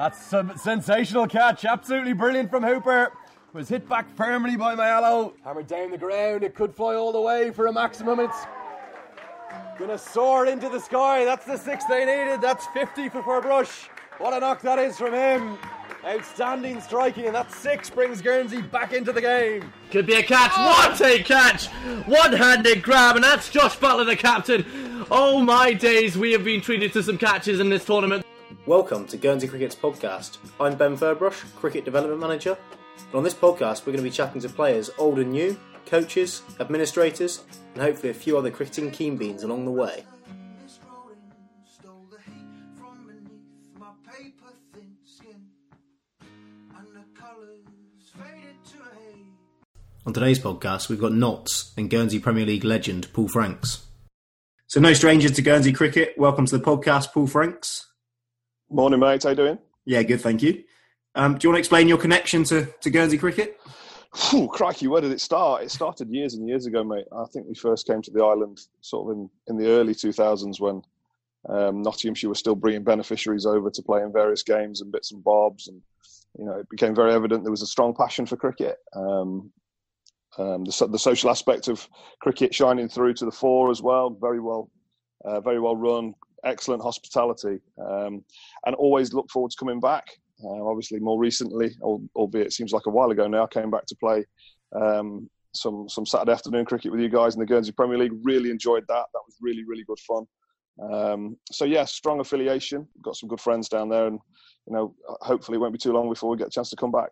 That's a sensational catch. Absolutely brilliant from Hooper. Was hit back firmly by Mayalo. Hammered down the ground. It could fly all the way for a maximum. It's gonna soar into the sky. That's the six they needed. That's 50 for Ferbrache. What a knock that is from him. Outstanding striking, and that six brings Guernsey back into the game. Could be a catch. What a catch! One handed grab, and that's Josh Butler, the captain. Oh my days, we have been treated to some catches in this tournament. Welcome to Guernsey Cricket's podcast. I'm Ben Ferbrache, Cricket Development Manager. And on this podcast, we're going to be chatting to players old and new, coaches, administrators, and hopefully a few other cricketing keen beans along the way. On today's podcast, we've got Notts and Guernsey Premier League legend Paul Franks. So, no stranger to Guernsey cricket. Welcome to the podcast, Paul Franks. Morning, mate. How you doing? Yeah, good, thank you. Um, do you want to explain your connection to, to Guernsey cricket? Whew, crikey, where did it start? It started years and years ago, mate. I think we first came to the island sort of in, in the early 2000s when um, Nottinghamshire was still bringing beneficiaries over to play in various games and bits and bobs. And, you know, it became very evident there was a strong passion for cricket. Um, um, the, the, social aspect of cricket shining through to the fore as well. Very well, uh, very well run. Excellent hospitality, um, and always look forward to coming back. Uh, obviously, more recently, albeit it seems like a while ago now, I came back to play um, some some Saturday afternoon cricket with you guys in the Guernsey Premier League. Really enjoyed that. That was really really good fun. Um, so yeah, strong affiliation. Got some good friends down there, and you know, hopefully it won't be too long before we get a chance to come back.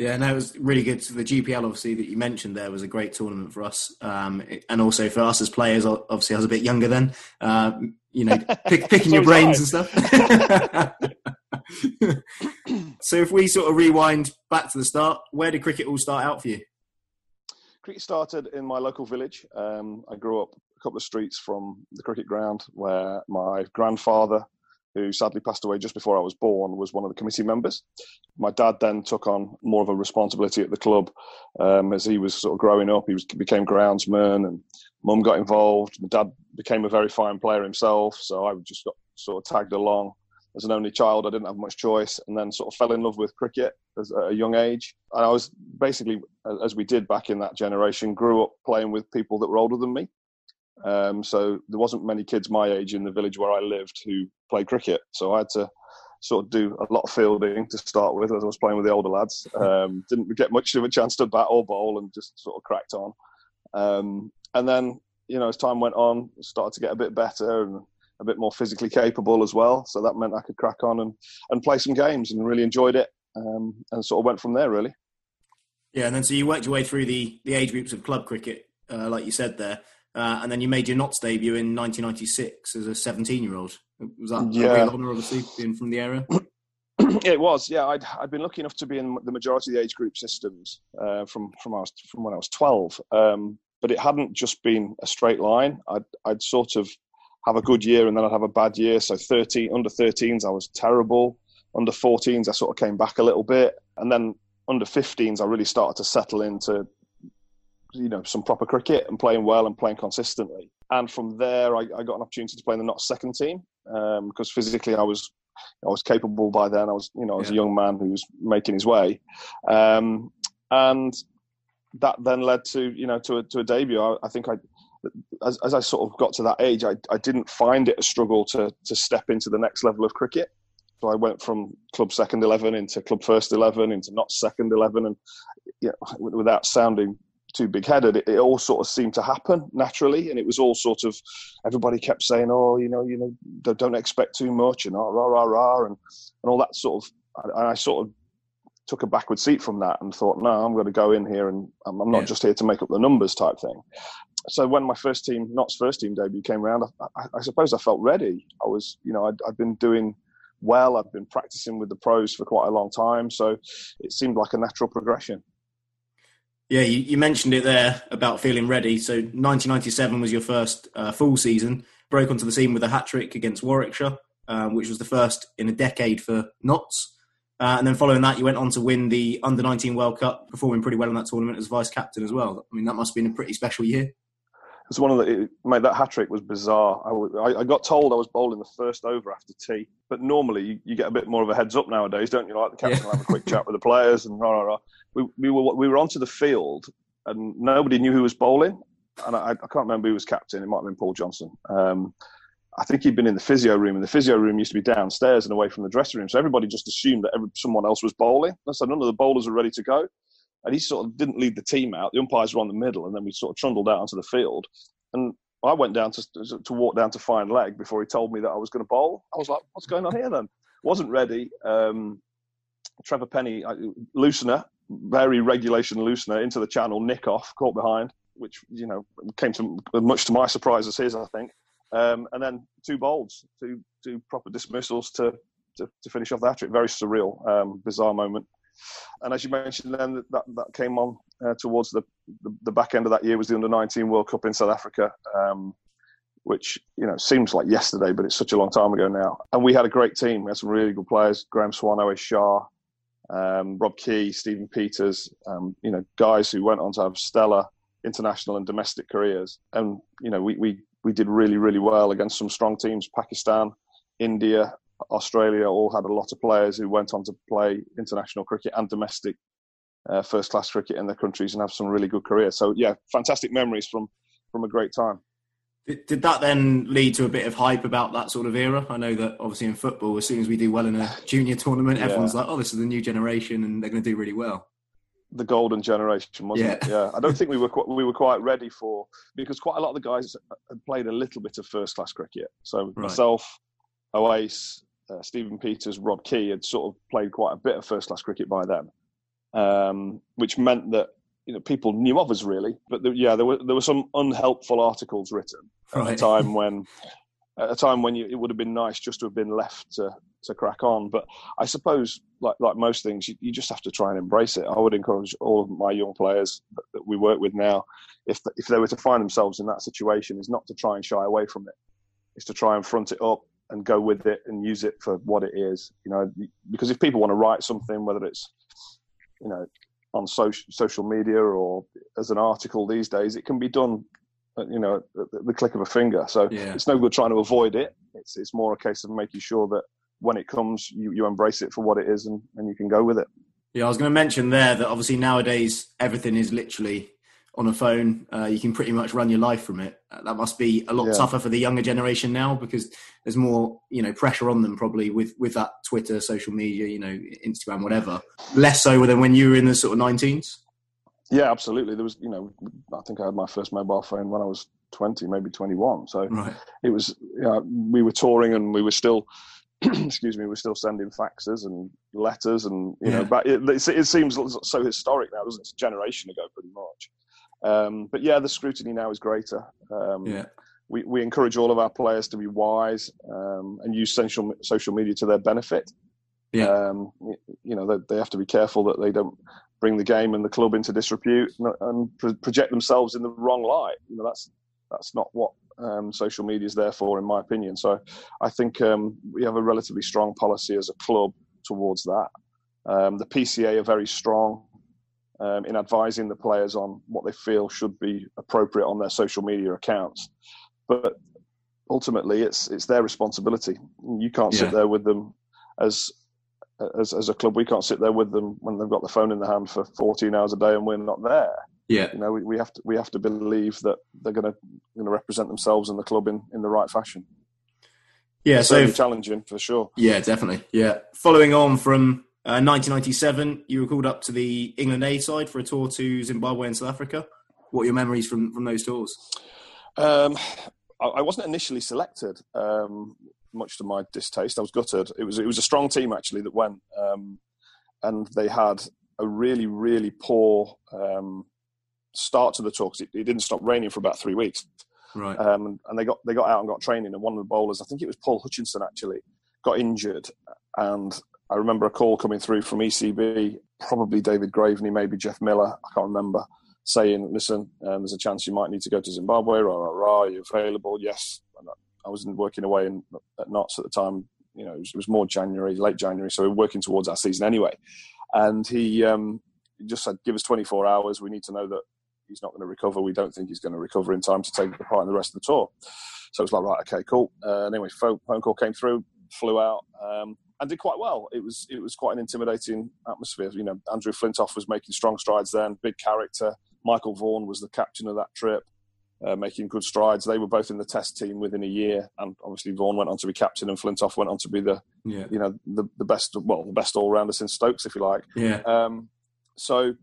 Yeah, no, that was really good. So The GPL, obviously, that you mentioned there was a great tournament for us, um, and also for us as players. Obviously, I was a bit younger then. Uh, you know, pick, picking your brains and stuff. so, if we sort of rewind back to the start, where did cricket all start out for you? Cricket started in my local village. Um, I grew up a couple of streets from the cricket ground, where my grandfather who sadly passed away just before I was born, was one of the committee members. My dad then took on more of a responsibility at the club um, as he was sort of growing up. He was, became groundsman, and mum got involved. My dad became a very fine player himself, so I just got sort of tagged along. As an only child, I didn't have much choice, and then sort of fell in love with cricket at a young age. And I was basically, as we did back in that generation, grew up playing with people that were older than me. Um, so there wasn't many kids my age in the village where I lived who played cricket. So I had to sort of do a lot of fielding to start with as I was playing with the older lads. Um, didn't get much of a chance to bat or bowl and just sort of cracked on. Um, and then, you know, as time went on, started to get a bit better and a bit more physically capable as well. So that meant I could crack on and, and play some games and really enjoyed it. Um, and sort of went from there, really. Yeah, and then so you worked your way through the, the age groups of club cricket, uh, like you said there. Uh, and then you made your Notts debut in 1996 as a 17 year old. Was that yeah. a real honour, obviously, being from the area? it was, yeah. I'd, I'd been lucky enough to be in the majority of the age group systems uh, from from, I was, from when I was 12. Um, but it hadn't just been a straight line. I'd, I'd sort of have a good year and then I'd have a bad year. So 13 under 13s, I was terrible. Under 14s, I sort of came back a little bit, and then under 15s, I really started to settle into you know some proper cricket and playing well and playing consistently. And from there, I, I got an opportunity to play in the not second team um, because physically I was I was capable by then. I was you know I was yeah. a young man who was making his way, um, and that then led to you know to a, to a debut. I, I think I. As, as, I sort of got to that age, I, I didn't find it a struggle to to step into the next level of cricket. So I went from club second eleven into club first eleven into Notts second eleven, and yeah, without sounding too big headed, it, it, all sort of seemed to happen naturally, and it was all sort of everybody kept saying, "Oh, you know, you know, don't expect too much," and oh, rah rah rah, and and all that sort of. And I sort of took a backward seat from that and thought, "No, I'm going to go in here, and I'm, I'm not yeah. just here to make up the numbers type thing." So when my first team, Notts first team debut came around, I, I, I suppose I felt ready. I was, you know, I'd, I'd been doing well. I'd been practicing with the pros for quite a long time, so it seemed like a natural progression. Yeah, you, you, mentioned it there about feeling ready. So 1997 was your first uh, full season. Broke onto the scene with a hat trick against Warwickshire, um, which was the first in a decade for Notts. Uh, and then following that, you went on to win the Under 19 World Cup, performing pretty well in that tournament as vice captain as well. I mean, that must have been a pretty special year. was one of the mate that hat trick was bizarre. I, I, got told I was bowling the first over after tea, but normally you, you, get a bit more of a heads up nowadays, don't you? Like the captain yeah. will have a quick chat with the players and rah rah rah. We, we were we were onto the field and nobody knew who was bowling, and I, I can't remember who was captain. It might have been Paul Johnson. Um, I think he'd been in the physio room, and the physio room used to be downstairs and away from the dressing room. So everybody just assumed that every, someone else was bowling. And So none of the bowlers were ready to go and he sort of didn't lead the team out. The umpires were on the middle, and then we sort of trundled out onto the field. And I went down to to walk down to find leg before he told me that I was going to bowl. I was like, "What's going on here?" Then wasn't ready. Um, Trevor Penney, loosener, very regulation loosener into the channel, nick off, caught behind, which you know came to much to my surprise as his, I think. Um, and then two bowls, two two proper dismissals to to, to finish off the hat trick. Very surreal, um, bizarre moment. And as you mentioned, then that that came on uh, towards the, the, the back end of that year was the under 19 World Cup in South Africa, um, which you know seems like yesterday, but it's such a long time ago now. And we had a great team. We had some really good players: Graeme Swann, Owais Shah, um, Rob Key, Stephen Peters. Um, you know, guys who went on to have stellar international and domestic careers. And you know, we we we did really really well against some strong teams: Pakistan, India, Australia all had a lot of players who went on to play international cricket and domestic uh, first class cricket in their countries and have some really good careers. So yeah, fantastic memories from from a great time. Did, that then lead to a bit of hype about that sort of era? I know that obviously in football, as soon as we do well in a junior tournament, yeah. everyone's like, "Oh, this is the new generation, and they're going to do really well." The golden generation, wasn't yeah. it? Yeah, I don't think we were quite, we were quite ready for because quite a lot of the guys had played a little bit of first class cricket. So right. myself, Owais, uh, Stephen Peters, Rob Key had sort of played quite a bit of first class cricket by then, um, which meant that you know people knew of us really. But the, yeah, there were there were some unhelpful articles written right. at a time when at a time when you, it would have been nice just to have been left to to crack on. But I suppose, like like most things, you, you, just have to try and embrace it. I would encourage all of my young players that, that we work with now, if if they were to find themselves in that situation, is not to try and shy away from it. Is to try and front it up and go with it and use it for what it is. You know, because if people want to write something, whether it's you know on social social media or as an article these days, it can be done. Uh, you know, at the click of a finger. So yeah. it's no good trying to avoid it. It's it's more a case of making sure that when it comes, you, you embrace it for what it is and, and you can go with it. Yeah, I was going to mention there that obviously nowadays everything is literally on a phone. Uh, you can pretty much run your life from it. Uh, that must be a lot yeah. tougher for the younger generation now because there's more, you know, pressure on them probably with with that Twitter, social media, you know, Instagram, whatever. Less so than when you were in the sort of 19s. Yeah, absolutely. There was, you know, I think I had my first mobile phone when I was 20, maybe 21. So right. it was, you know, we were touring and we were still. excuse me, we're still sending faxes and letters, and you yeah. know, but it, it, seems so historic now, doesn't it? It's a generation ago, pretty much. Um, but yeah, the scrutiny now is greater. Um, yeah. We, we encourage all of our players to be wise um, and use social social media to their benefit. Yeah. Um, you know, they, they, have to be careful that they don't bring the game and the club into disrepute and, and pro- project themselves in the wrong light. You know, that's that's not what um, social media is there for, in my opinion. So, I think um, we have a relatively strong policy as a club towards that. Um, the PCA are very strong um, in advising the players on what they feel should be appropriate on their social media accounts. But ultimately, it's it's their responsibility. You can't yeah. sit there with them as, as as a club. We can't sit there with them when they've got the phone in their hand for 14 hours a day and we're not there. Yeah, you know, we, we have to we have to believe that they're going to going to represent themselves and the club in, in the right fashion. Yeah, so challenging for sure. Yeah, definitely. Yeah, following on from 1997, uh, you were called up to the England A side for a tour to Zimbabwe and South Africa. What are your memories from, from those tours? Um, I, I, wasn't initially selected, um, much to my distaste. I was gutted. It was it was a strong team actually that went, um, and they had a really really poor um, start to the tour because it, it, didn't stop raining for about three weeks. Right. Um, and they got they got out and got training, and one of the bowlers, I think it was Paul Hutchinson, actually got injured, and I remember a call coming through from ECB, probably David Graveney, maybe Geoff Miller, I can't remember, saying, listen, um, there's a chance you might need to go to Zimbabwe, rah, rah, rah, are you available? Yes. I was working away in, at Notts at the time, you know, it was, it was, more January, late January, so we are working towards our season anyway. And he, um, just said, give us 24 hours, we need to know that he's not going to recover. We don't think he's going to recover in time to take the part in the rest of the tour. So it's like, right, okay, cool. Uh, anyway, phone, phone call came through, flew out, um, and did quite well. It was it was quite an intimidating atmosphere. You know, Andrew Flintoff was making strong strides then, big character. Michael Vaughan was the captain of that trip, uh, making good strides. They were both in the test team within a year, and obviously Vaughan went on to be captain, and Flintoff went on to be the yeah. you know the, the best well the best all rounder since Stokes, if you like. Yeah. Um, so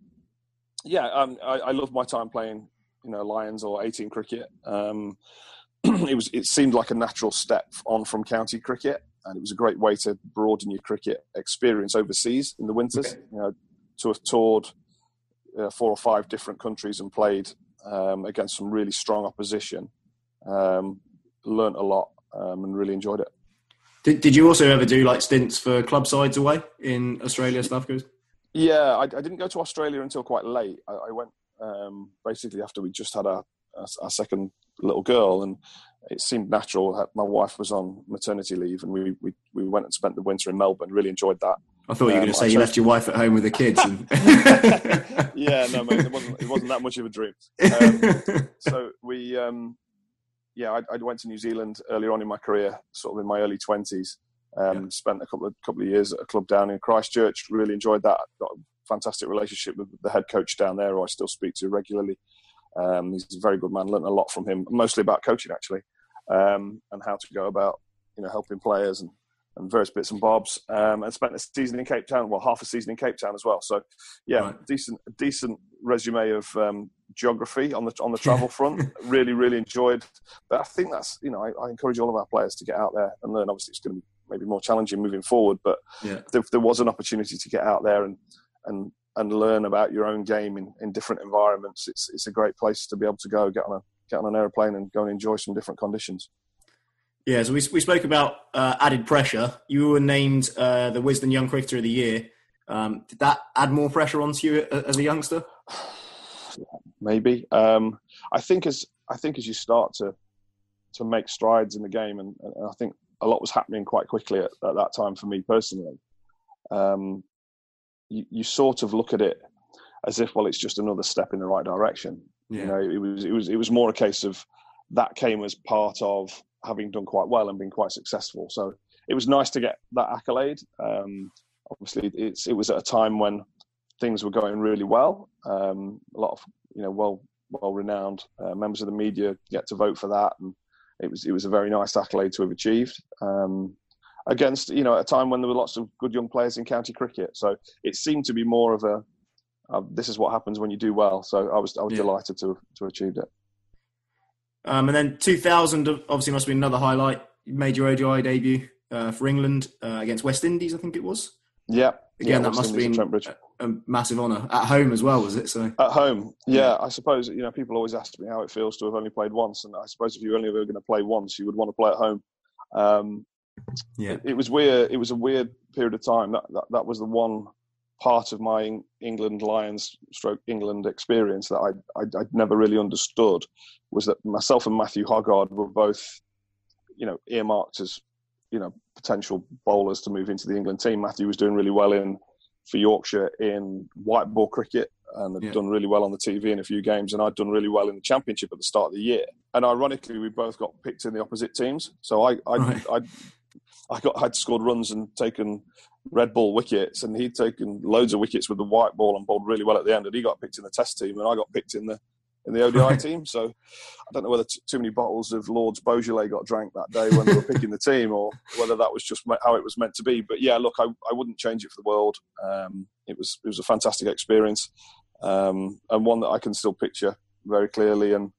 yeah, um, I, I love my time playing you know Lions or 18 cricket. Um, it was it seemed like a natural step on from county cricket, and it was a great way to broaden your cricket experience overseas in the winters. Okay. You know, to have toured uh, four or five different countries and played um, against some really strong opposition, um, learned a lot um, and really enjoyed it. Did, did you also ever do like stints for club sides away in Australia stuff? Goes. Yeah, I, I, didn't go to Australia until quite late. I, I went um, basically after we just had our, our, our second little girl, and it seemed natural. My wife was on maternity leave, and we, we, we went and spent the winter in Melbourne. Really enjoyed that. I thought you were um, going to say you left your wife at home with the kids. And... yeah, no, mate, it wasn't. It wasn't that much of a dream. Um, so we, um, yeah, I, I, went to New Zealand earlier on in my career, sort of in my early twenties. Um, yeah. Spent a couple of couple of years at a club down in Christchurch. Really enjoyed that. Got a fantastic relationship with the head coach down there, who I still speak to regularly. Um, he's a very good man. Learned a lot from him, mostly about coaching actually, um, and how to go about you know helping players and, and various bits and bobs. Um, and spent a season in Cape Town, well, half a season in Cape Town as well. So yeah, right. decent decent resume of um, geography on the on the travel front. really really enjoyed. But I think that's you know I, I, encourage all of our players to get out there and learn. Obviously, it's going to be maybe more challenging moving forward, but yeah. if there was an opportunity to get out there and and and learn about your own game in, in different environments. It's it's a great place to be able to go get on a get on an airplane and go and enjoy some different conditions. Yeah, so we we spoke about uh, added pressure. You were named uh, the Wisden Young Cricketer of the Year. Um, did that add more pressure onto you as a youngster? Maybe. Um, I think as I think as you start to to make strides in the game, and, and I think a lot was happening quite quickly at, at that time for me personally. Um, you, you sort of look at it as if, well, it's just another step in the right direction. Yeah. You know, it was it was it was more a case of that came as part of having done quite well and been quite successful. So it was nice to get that accolade. Um, obviously, it's it was at a time when things were going really well. Um, a lot of you know well well renowned uh, members of the media get to vote for that, and it was it was a very nice accolade to have achieved. Um, against you know at a time when there were lots of good young players in county cricket. So it seemed to be more of a uh, this is what happens when you do well. So I was I was yeah. delighted to to have achieved it. Um, and then 2000 obviously must be another highlight. You made your ODI debut uh, for England uh, against West Indies, I think it was. Yeah. Again, yeah, that must have been a, a, massive honour at home as well, was it? So at home, yeah, yeah. I suppose you know people always ask me how it feels to have only played once, and I suppose if you only ever going to play once, you would want to play at home. Um, yeah, it, it, was weird. It was a weird period of time. That that, that was the one part of my England Lions stroke England experience that I I'd, I'd never really understood was that myself and Matthew Hoggard were both, you know, earmarked as you know potential bowlers to move into the England team. Matthew was doing really well in for Yorkshire in white ball cricket and had yeah. done really well on the TV in a few games, and I'd done really well in the championship at the start of the year. And ironically, we both got picked in the opposite teams. So I, I, right. I, I got had scored runs and taken red ball wickets, and he'd taken loads of wickets with the white ball and bowled really well at the end. And he got picked in the Test team, and I got picked in the in the ODI right. team. So I don't know whether t- too many bottles of Lord's Beaujolais got drank that day when they were picking the team, or whether that was just how it was meant to be. But yeah, look, I, I wouldn't change it for the world. Um, it was it was a fantastic experience, um, and one that I can still picture very clearly. And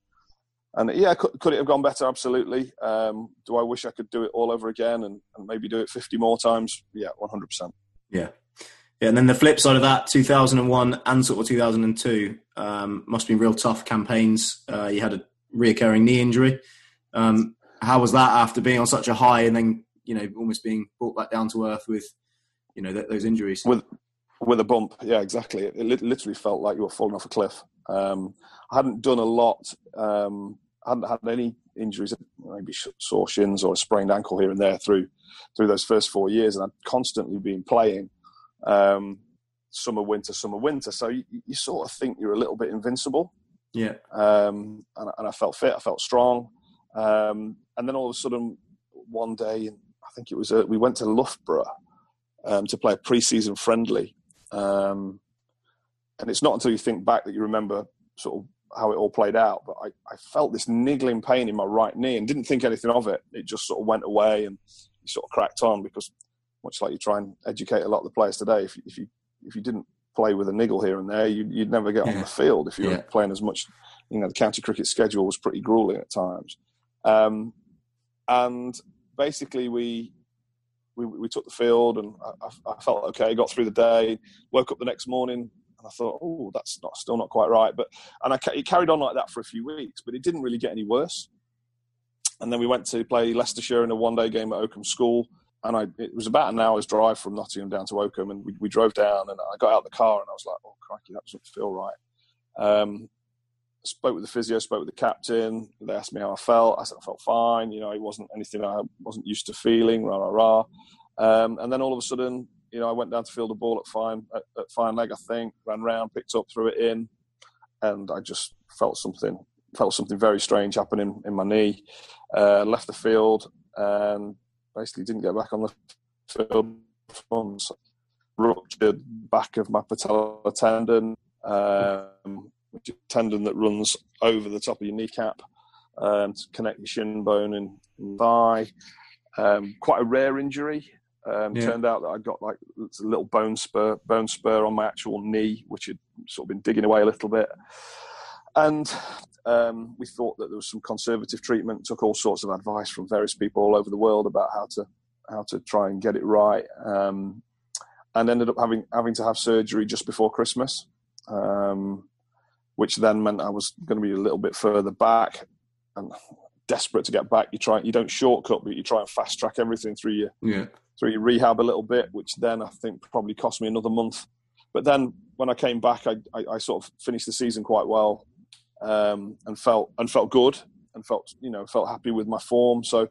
and yeah, could, could it have gone better? Absolutely. Um, do I wish I could do it all over again and, and maybe do it 50 more times? Yeah, 100%. Yeah. Yeah, and then the flip side of that, 2001 and sort of 2002, um, must have been real tough campaigns. Uh, you had a reoccurring knee injury. Um, how was that after being on such a high and then, you know, almost being brought back down to earth with, you know, th- those injuries? With with a bump, yeah, exactly. It, it literally felt like you were falling off a cliff. Um, I hadn't done a lot um, hadn't had any injuries, maybe sore shins or a sprained ankle here and there through through those first four years, and I'd constantly been playing um, summer, winter, summer, winter. So you, you, sort of think you're a little bit invincible. Yeah. Um, and, and I felt fit. I felt strong. Um, and then all of a sudden, one day, I think it was a, we went to Loughborough um, to play a pre-season friendly. Um, and it's not until you think back that you remember sort of how it all played out. But I, I felt this niggling pain in my right knee and didn't think anything of it. It just sort of went away and sort of cracked on because much like you try and educate a lot of the players today, if, if you if you didn't play with a niggle here and there, you'd, you'd never get yeah. on the field if you were yeah. playing as much. You know, the county cricket schedule was pretty grueling at times. Um, and basically, we, we, we took the field, and I, I, felt okay. Got through the day. Woke up the next morning, I thought, oh, that's not still not quite right. But and I, it carried on like that for a few weeks, but it didn't really get any worse. And then we went to play Leicestershire in a one-day game at Oakham School and I, it was about an hour's drive from Nottingham down to Oakham, and we, we drove down, and I got out of the car, and I was like, "Oh, crikey, that doesn't feel right." Um, spoke with the physio, spoke with the captain. They asked me how I felt. I said I felt fine. You know, it wasn't anything I wasn't used to feeling. Rah rah rah. Um, and then all of a sudden, you know, I went down to field a ball at fine at, at fine leg, I think, ran round, picked up, threw it in, and I just felt something felt something very strange happening in my knee. Uh, left the field and basically didn't get back on the field once. Ruptured back of my patellar tendon, um, tendon that runs over the top of your kneecap um, to connect your shin bone and thigh. Um, quite a rare injury. Um, yeah. Turned out that I got like a little bone spur, bone spur on my actual knee, which had sort of been digging away a little bit. And um, we thought that there was some conservative treatment. Took all sorts of advice from various people all over the world about how to how to try and get it right, um, and ended up having having to have surgery just before Christmas, um, which then meant I was going to be a little bit further back and desperate to get back. You try you don't shortcut, but you try and fast track everything through your yeah. through your rehab a little bit, which then I think probably cost me another month. But then when I came back, I, I, I sort of finished the season quite well um, and felt and felt good and felt you know felt happy with my form. So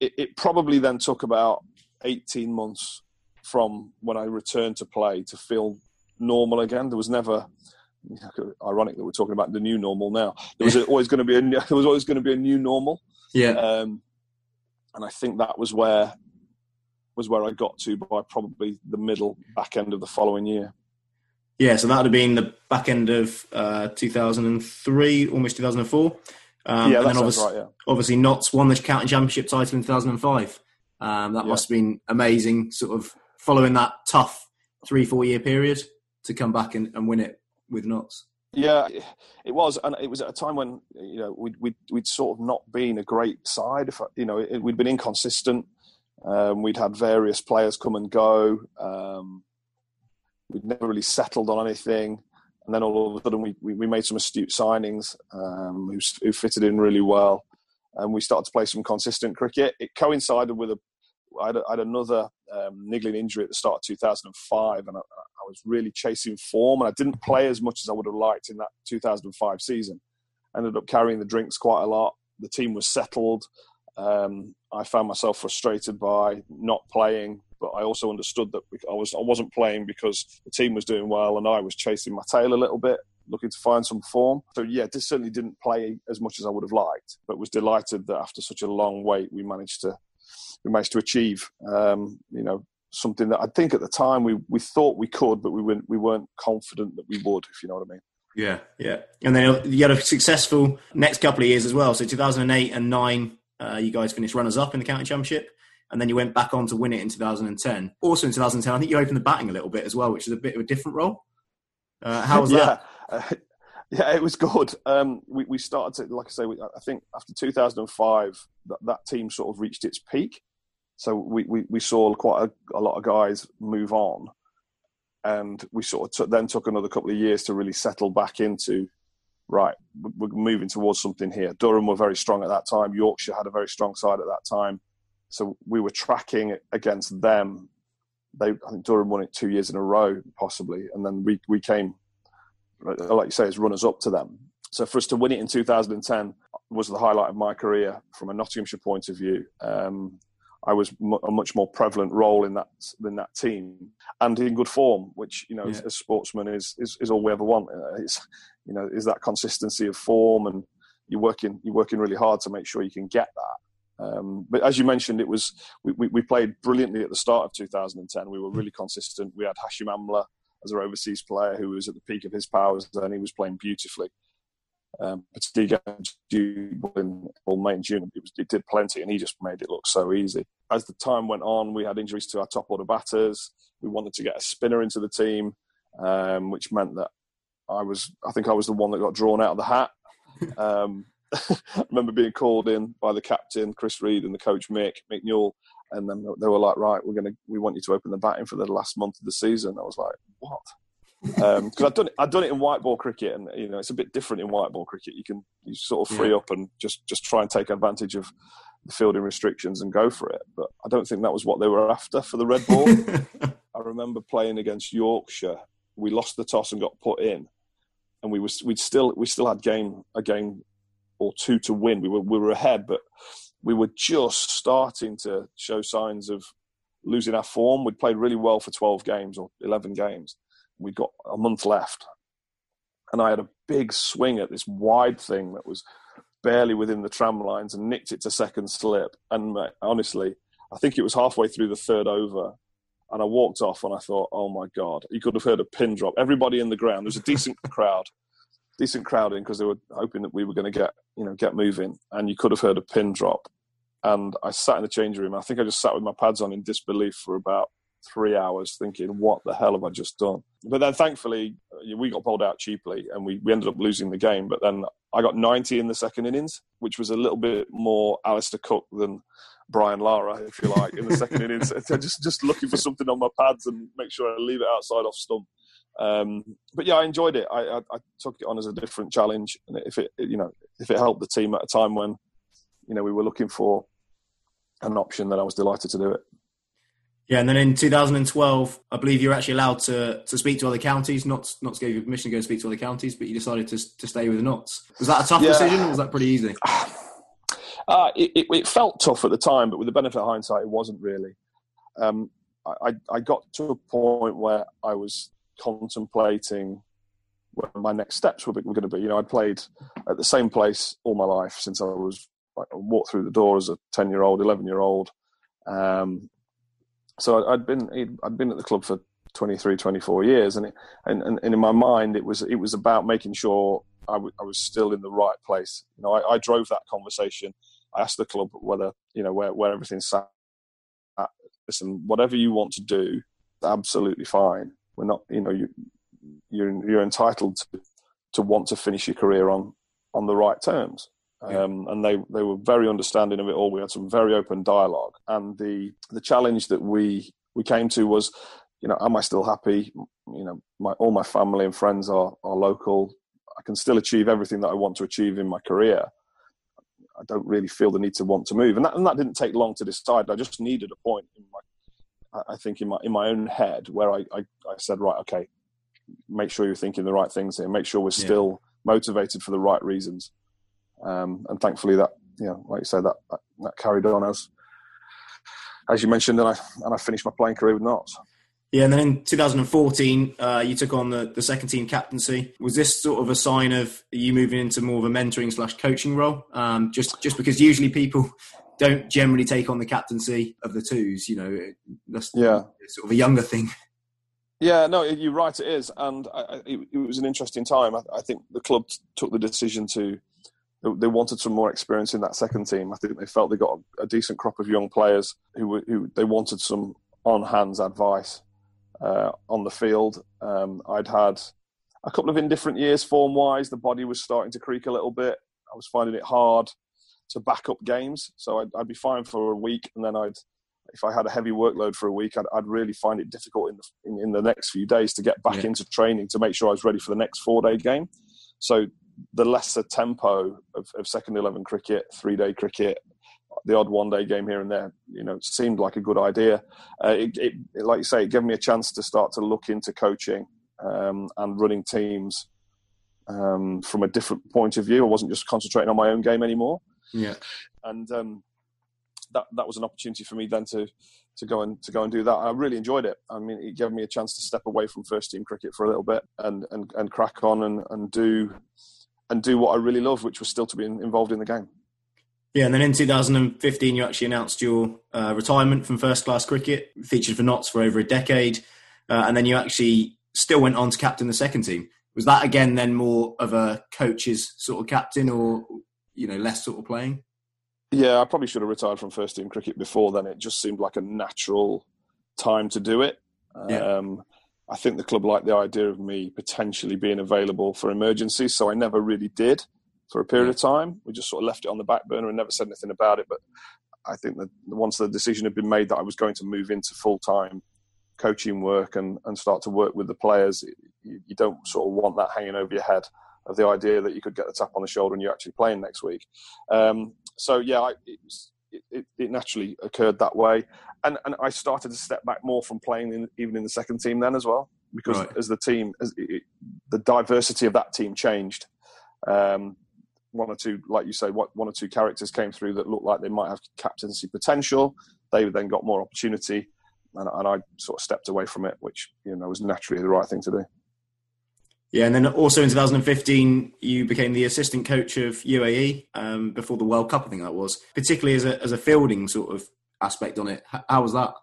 it, it probably then took about eighteen months from when I returned to play to feel normal again. There was never ironic that we're talking about the new normal now. There was always going to be a there was always going to be a new normal. Yeah. Um, and I think that was where was where I got to by probably the middle back end of the following year. Yeah, so that would have been the back end of uh, 2003, almost 2004. Um, yeah, and then obviously, right, yeah. obviously, Notts won the county championship title in 2005. Um, that yeah. must have been amazing, sort of following that tough three, four year period to come back and, and win it with Notts. Yeah, it was, and it was at a time when you know we'd we'd, we'd sort of not been a great side. If you know, it, we'd been inconsistent. Um, we'd had various players come and go. Um, We'd never really settled on anything. And then all of a sudden, we, we, we made some astute signings um, who, who fitted in really well. And we started to play some consistent cricket. It coincided with a I had, I had another um, niggling injury at the start of 2005, and I, I, was really chasing form, and I didn't play as much as I would have liked in that 2005 season. Ended up carrying the drinks quite a lot. The team was settled. Um, I found myself frustrated by not playing, but I also understood that I was I wasn't playing because the team was doing well and I was chasing my tail a little bit, looking to find some form. So yeah, this certainly didn't play as much as I would have liked, but was delighted that after such a long wait, we managed to we managed to achieve. Um, you know, something that I think at the time we, we thought we could, but we weren't we weren't confident that we would. If you know what I mean. Yeah, yeah. And then you had a successful next couple of years as well. So 2008 and nine, uh, you guys finished runners up in the county championship and then you went back on to win it in 2010. Also in 2010, I think you opened the batting a little bit as well, which is a bit of a different role. Uh, how was yeah. that? Uh, yeah, it was good. Um, we, we started to, like I say, we, I think after 2005, that, that team sort of reached its peak. So we, we, we saw quite a, a lot of guys move on. And we sort of then took another couple of years to really settle back into, right, we're moving towards something here. Durham were very strong at that time. Yorkshire had a very strong side at that time. So we were tracking against them. They, I think Durham won it two years in a row, possibly, and then we we came, like you say, as runners up to them. So for us to win it in 2010 was the highlight of my career from a Nottinghamshire point of view. Um, I was a much more prevalent role in that in that team, and in good form, which you know, yeah. as, as, sportsmen is, is, is all we ever want. Uh, it's you know, is that consistency of form, and you're working you're working really hard to make sure you can get that. Um, but as you mentioned, it was we, we, we, played brilliantly at the start of 2010. We were really consistent. We had Hashim Amla as our overseas player who was at the peak of his powers, and he was playing beautifully um, particularly in May and June, it, was, it, did plenty, and he just made it look so easy. As the time went on, we had injuries to our top order batters. We wanted to get a spinner into the team, um, which meant that I was, I think, I was the one that got drawn out of the hat. Um, I remember being called in by the captain Chris Read and the coach Mick Mick Newell, and then they were like, "Right, we're gonna, we want you to open the batting for the last month of the season." I was like, "What?" Because um, I've done it. I've done it in white ball cricket, and you know it's a bit different in white ball cricket. You can you sort of free yeah. up and just just try and take advantage of the fielding restrictions and go for it. But I don't think that was what they were after for the red ball. I remember playing against Yorkshire. We lost the toss and got put in, and we was we still we still had game a game or two to win. We were we were ahead, but we were just starting to show signs of losing our form. We'd played really well for twelve games or eleven games we got a month left, and I had a big swing at this wide thing that was barely within the tram lines and nicked it to second slip. And honestly, I think it was halfway through the third over, and I walked off and I thought, oh my god, you could have heard a pin drop. Everybody in the ground. There was a decent crowd, decent crowding because they were hoping that we were going to get you know get moving, and you could have heard a pin drop. And I sat in the changing room. I think I just sat with my pads on in disbelief for about three hours thinking, what the hell have I just done? But then thankfully, uh, we got pulled out cheaply and we, we ended up losing the game. But then I got 90 in the second innings, which was a little bit more Alastair Cook than Brian Lara, if you like, in the second innings. just, just looking for something on my pads and make sure I leave it outside off stump. Um, but yeah, I enjoyed it. I, I, I, took it on as a different challenge, and if it, you know, if it helped the team at a time when, you know, we were looking for an option, then I was delighted to do it. Yeah, and then in 2012, I believe you were actually allowed to, to speak to other counties, not not to give you permission to go speak to other counties, but you decided to to stay with the Notts. Was that a tough yeah. decision, or was that pretty easy? Uh, it, it, it, felt tough at the time, but with the benefit of hindsight, it wasn't really. Um, I, I got to a point where I was contemplating what my next steps were, were going to be. You know, I played at the same place all my life since I was like, I walked through the door as a ten year old, eleven year old. Um, so I'd been I'd been at the club for 23, 24 years, and, it, and, and in my mind it was it was about making sure I, w- I was still in the right place. You know, I, I, drove that conversation. I asked the club whether you know where where everything's sat. Listen, whatever you want to do, absolutely fine. We're not, you know, you you're you're entitled to to want to finish your career on on the right terms. Um, and they, they were very understanding of it all. We had some very open dialogue, and the the challenge that we we came to was, you know, am I still happy? You know, my all my family and friends are are local. I can still achieve everything that I want to achieve in my career. I don't really feel the need to want to move, and that and that didn't take long to decide. I just needed a point in my, I think in my in my own head where I I, I said, right, okay, make sure you're thinking the right things here. Make sure we're still motivated for the right reasons. Um, and thankfully, that you know, like you said, that, that, that carried on as as you mentioned, and I and I finished my playing career with Notts. Yeah, and then in 2014, uh, you took on the, the second team captaincy. Was this sort of a sign of you moving into more of a mentoring slash coaching role? Um, just just because usually people don't generally take on the captaincy of the twos, you know, that's yeah. sort of a younger thing. Yeah, no, you're right. It is, and I, it, it, was an interesting time. I, I think the club took the decision to they wanted some more experience in that second team. I think they felt they got a, decent crop of young players who who they wanted some on hands advice uh, on the field. Um, I'd had a couple of indifferent years form wise. The body was starting to creak a little bit. I was finding it hard to back up games, so I'd, I'd be fine for a week, and then I'd if I had a heavy workload for a week, I'd, I'd really find it difficult in the in, in, the next few days to get back yeah. into training to make sure I was ready for the next four day game. So the lesser tempo of, of second eleven cricket, three day cricket, the odd one day game here and there, you know, seemed like a good idea. Uh, it, it, like you say, it gave me a chance to start to look into coaching um, and running teams um, from a different point of view. I wasn't just concentrating on my own game anymore. Yeah, and um, that that was an opportunity for me then to to go and to go and do that. I really enjoyed it. I mean, it gave me a chance to step away from first team cricket for a little bit and and, and crack on and, and do and do what I really love, which was still to be involved in the game. Yeah, and then in 2015, you actually announced your uh, retirement from first class cricket, featured for Notts for over a decade, uh, and then you actually still went on to captain the second team. Was that again then more of a coach's sort of captain, or you know less sort of playing? Yeah, I probably should have retired from first team cricket before then. It just seemed like a natural time to do it. Yeah. Um, I think the club liked the idea of me potentially being available for emergencies, so I never really did for a period of time. We just sort of left it on the back burner and never said anything about it. But I think that once the decision had been made that I was going to move into full time coaching work and, and start to work with the players, you, you, don't sort of want that hanging over your head of the idea that you could get the tap on the shoulder and you're actually playing next week. Um, so yeah, I, it, was, it, it, naturally occurred that way, and and I started to step back more from playing in, even in the second team then as well because right. as the team, as it, the diversity of that team changed. Um, one or two, like you say, one or two characters came through that looked like they might have captaincy potential. They then got more opportunity, and, and I sort of stepped away from it, which you know was naturally the right thing to do. Yeah, and then also in 2015, you became the assistant coach of UAE um, before the World Cup, I think that was, particularly as a, as a fielding sort of aspect on it. How was that?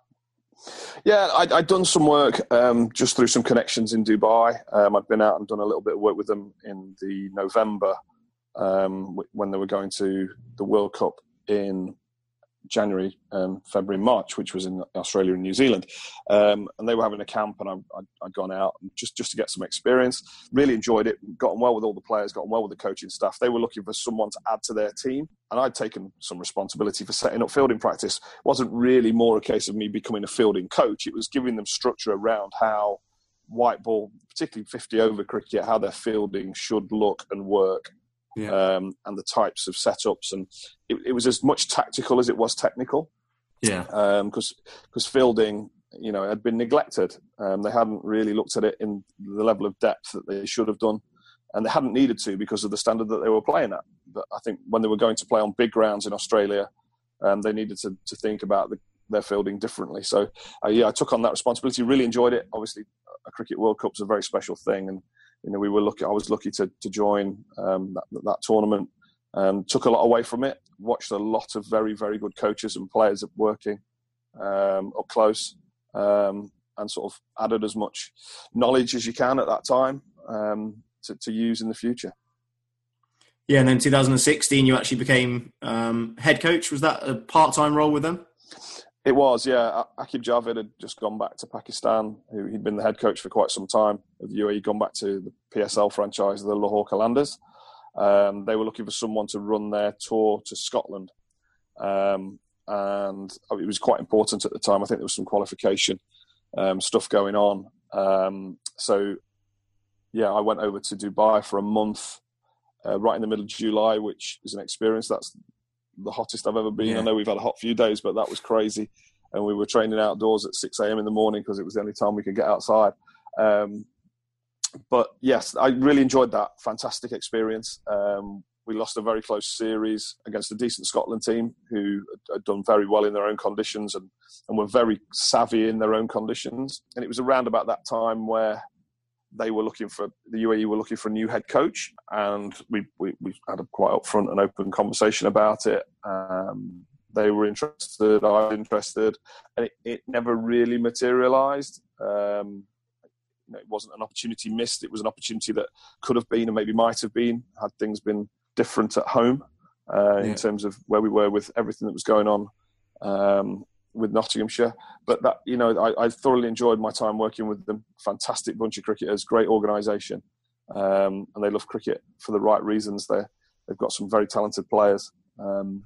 Yeah, i had done some work um, just through some connections in Dubai. Um, I'd been out and done a little bit of work with them in the November um, when they were going to the World Cup in January, um, February, March, which was in Australia and New Zealand, um, and they were having a camp, and I, had gone out just just to get some experience. Really enjoyed it. Got on well with all the players. Got on well with the coaching staff. They were looking for someone to add to their team, and I'd taken some responsibility for setting up fielding practice. It wasn't really more a case of me becoming a fielding coach. It was giving them structure around how white ball, particularly 50 over cricket, how their fielding should look and work yeah. um, and the types of setups, and it, it, was as much tactical as it was technical. Yeah, because um, because fielding, you know, had been neglected. Um, they hadn't really looked at it in the level of depth that they should have done, and they hadn't needed to because of the standard that they were playing at. But I think when they were going to play on big grounds in Australia, um, they needed to, to think about the, their fielding differently. So uh, yeah, I took on that responsibility. Really enjoyed it. Obviously, a cricket World Cup's a very special thing, and you know, we were lucky. I was lucky to to join um, that, that tournament. Um, took a lot away from it. Watched a lot of very very good coaches and players working um, up close, um, and sort of added as much knowledge as you can at that time um, to, to use in the future. Yeah, and then 2016, you actually became um, head coach. Was that a part-time role with them? It was, yeah. Aqib Javed had just gone back to Pakistan. Who he'd been the head coach for quite some time of the UAE, gone back to the PSL franchise, the Lahore Qalandars. Um, they were looking for someone to run their tour to Scotland, um, and it was quite important at the time. I think there was some qualification um, stuff going on. Um, so, yeah, I went over to Dubai for a month, uh, right in the middle of July, which is an experience. That's the hottest I've ever been. Yeah. I know we've had a hot few days, but that was crazy. And we were training outdoors at 6 a.m. in the morning because it was the only time we could get outside. Um, but yes, I really enjoyed that. Fantastic experience. Um, we lost a very close series against a decent Scotland team who had done very well in their own conditions and, and were very savvy in their own conditions. And it was around about that time where they were looking for the UAE were looking for a new head coach, and we we, we had a quite upfront and open conversation about it. Um, they were interested, I was interested, and it, it never really materialised. Um, you know, it wasn't an opportunity missed; it was an opportunity that could have been and maybe might have been had things been different at home uh, yeah. in terms of where we were with everything that was going on. Um, with Nottinghamshire. But that you know, I, I, thoroughly enjoyed my time working with them. Fantastic bunch of cricketers, great organisation, um, and they love cricket for the right reasons. They they've got some very talented players, um,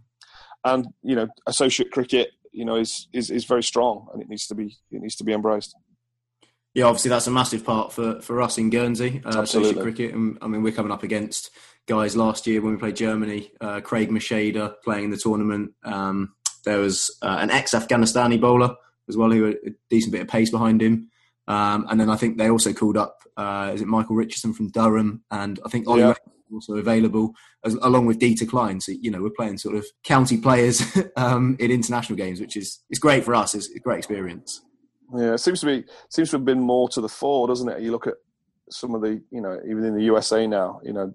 and you know, associate cricket, you know, is, is is very strong, and it needs to be it needs to be embraced. Yeah, obviously that's a massive part for, for us in Guernsey, uh, associate cricket. And, I mean, we're coming up against guys last year when we played Germany. Uh, Craig Meschede playing in the tournament. Um, there was uh, an ex-Afghanistani bowler as well who had a decent bit of pace behind him. Um, and then I think they also called up, uh, is it Michael Richardson from Durham? And I think Ollie, yeah. also available as, along with Dieter Klein. So you know we're playing sort of county players um, in international games, which is it's great for us. It's a great experience. Yeah, it seems to be seems to have been more to the fore, doesn't it? You look at some of the you know even in the USA now, you know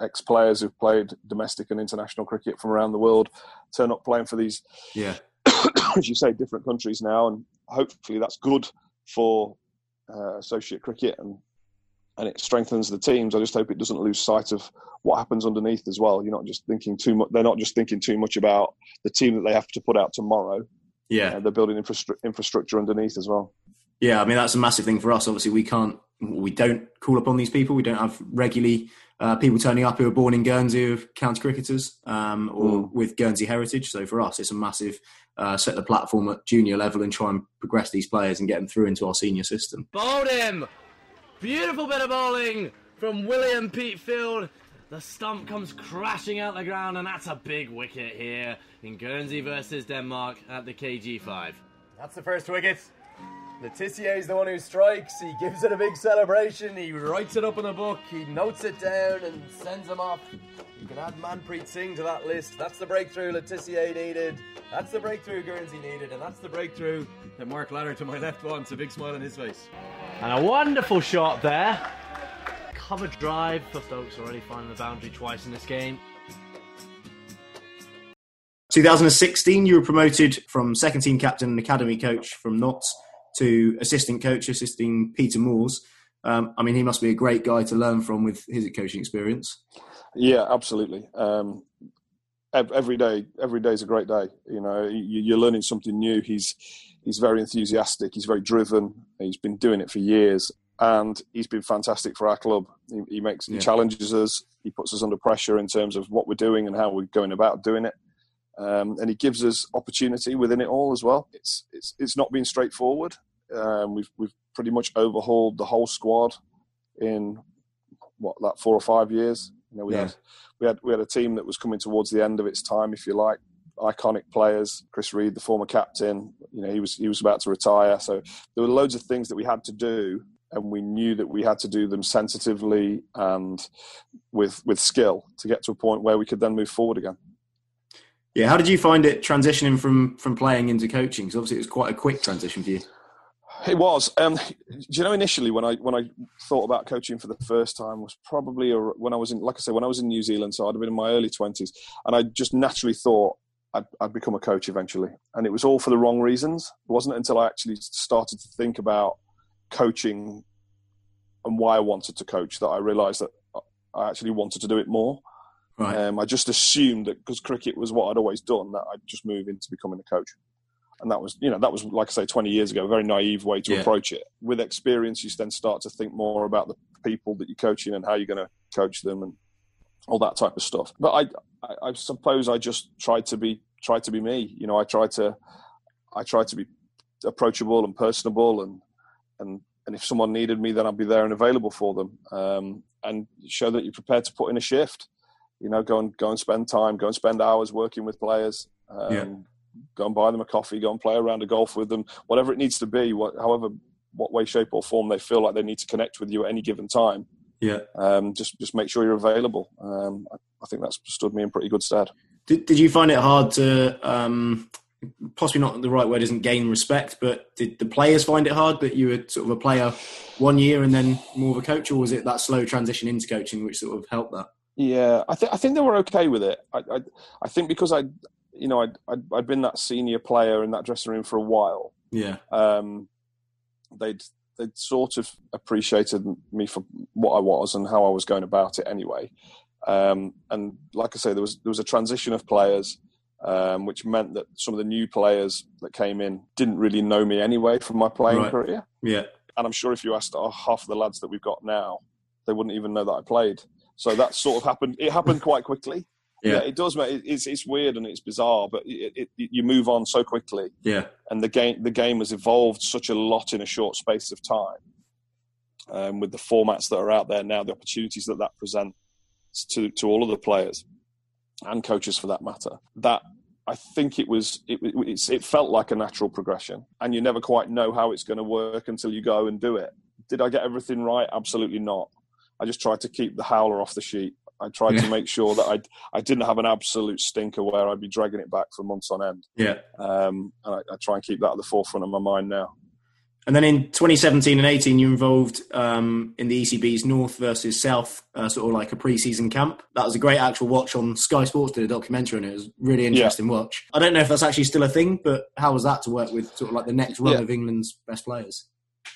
ex players who've played domestic and international cricket from around the world turn up playing for these, yeah, as you say, different countries now, and hopefully that's good for uh, associate cricket and and it strengthens the teams. I just hope it doesn't lose sight of what happens underneath as well. You're not just thinking too much. They're not just thinking too much about the team that they have to put out tomorrow. Yeah, uh, they're building infra- infrastructure underneath as well. Yeah, I mean that's a massive thing for us. Obviously, we can't, we don't call upon these people. We don't have regularly uh, people turning up who are born in Guernsey of county cricketers um, or mm. with Guernsey heritage. So for us, it's a massive uh, set the platform at junior level and try and progress these players and get them through into our senior system. Bowled him! Beautiful bit of bowling from William Peatfield. The stump comes crashing out the ground, and that's a big wicket here in Guernsey versus Denmark at the KG5. That's the first wicket. Le Tissier is the one who strikes. He gives it a big celebration. He writes it up in a book. He notes it down and sends him off. You can add Manpreet Singh to that list. That's the breakthrough Le Tissier needed. That's the breakthrough Guernsey needed. And that's the breakthrough that Mark Ladder to my left wants. A big smile on his face. And a wonderful shot there. Cover drive for Stokes already finding the boundary twice in this game. 2016, you were promoted from second team captain and academy coach from Notts to assistant coach, assisting Peter Moores. Um, I mean, he must be a great guy to learn from with his coaching experience. Yeah, absolutely. Um, every day, every day is a great day. You know, you're learning something new. He's he's very enthusiastic. He's very driven. He's been doing it for years, and he's been fantastic for our club. He, he makes yeah. he challenges us. He puts us under pressure in terms of what we're doing and how we're going about doing it. Um, and he gives us opportunity within it all as well. It's it's it's not been straightforward. Um, we've we've pretty much overhauled the whole squad in what that four or five years. You know, we yeah. had we had we had a team that was coming towards the end of its time, if you like. Iconic players, Chris Read, the former captain. You know, he was he was about to retire, so there were loads of things that we had to do, and we knew that we had to do them sensitively and with with skill to get to a point where we could then move forward again. Yeah, how did you find it transitioning from from playing into coaching? Because obviously it was quite a quick transition for you. It was. Um, do you know, initially when I when I thought about coaching for the first time was probably a, when I was in, like I said, when I was in New Zealand. So I'd have been in my early twenties, and I just naturally thought I'd, I'd, become a coach eventually. And it was all for the wrong reasons. It wasn't until I actually started to think about coaching and why I wanted to coach that I realised that I actually wanted to do it more. Right. Um, I just assumed that because cricket was what I'd always done, that I'd just move into becoming a coach. And that was, you know, that was like I say, 20 years ago, a very naive way to yeah. approach it. With experience, you then start to think more about the people that you're coaching and how you're going to coach them and all that type of stuff. But I, I, I suppose I just tried to be, tried to be me. You know, I tried to, I tried to be approachable and personable and, and, and if someone needed me, then I'd be there and available for them. Um, and show that you're prepared to put in a shift you know, go and go and spend time, go and spend hours working with players. Um, yeah. Go and buy them a coffee, go and play around a golf with them, whatever it needs to be, what, however, what way, shape, or form they feel like they need to connect with you at any given time. Yeah. Um, just just make sure you're available. Um, I, I, think that's stood me in pretty good stead. Did Did you find it hard to um, possibly not the right word isn't gain respect, but did the players find it hard that you were sort of a player one year and then more of a coach, or was it that slow transition into coaching which sort of helped that? Yeah, I think I think they were okay with it. I I, I think because I, you know, I'd, I'd, I'd been that senior player in that dressing room for a while. Yeah. Um, they'd they'd sort of appreciated me for what I was and how I was going about it anyway. Um, and like I say, there was there was a transition of players, um, which meant that some of the new players that came in didn't really know me anyway from my playing right. career. Yeah. And I'm sure if you asked half of the lads that we've got now, they wouldn't even know that I played. So that sort of happened. It happened quite quickly. Yeah. yeah, it does, mate. It's it's weird and it's bizarre, but it, it, it, you move on so quickly. Yeah, and the game the game has evolved such a lot in a short space of time. Um, with the formats that are out there now, the opportunities that that presents to to all of the players and coaches for that matter, that I think it was it, it felt like a natural progression, and you never quite know how it's going to work until you go and do it. Did I get everything right? Absolutely not. I just tried to keep the howler off the sheet. I tried yeah. to make sure that I I didn't have an absolute stinker where I'd be dragging it back for months on end. Yeah, um, and I, I, try and keep that at the forefront of my mind now. And then in 2017 and 18, you involved um, in the ECB's North versus South, uh, sort of like a pre-season camp. That was a great actual watch on Sky Sports. Did a documentary on it. It was really interesting yeah. watch. I don't know if that's actually still a thing, but how was that to work with sort of like the next run yeah. of England's best players?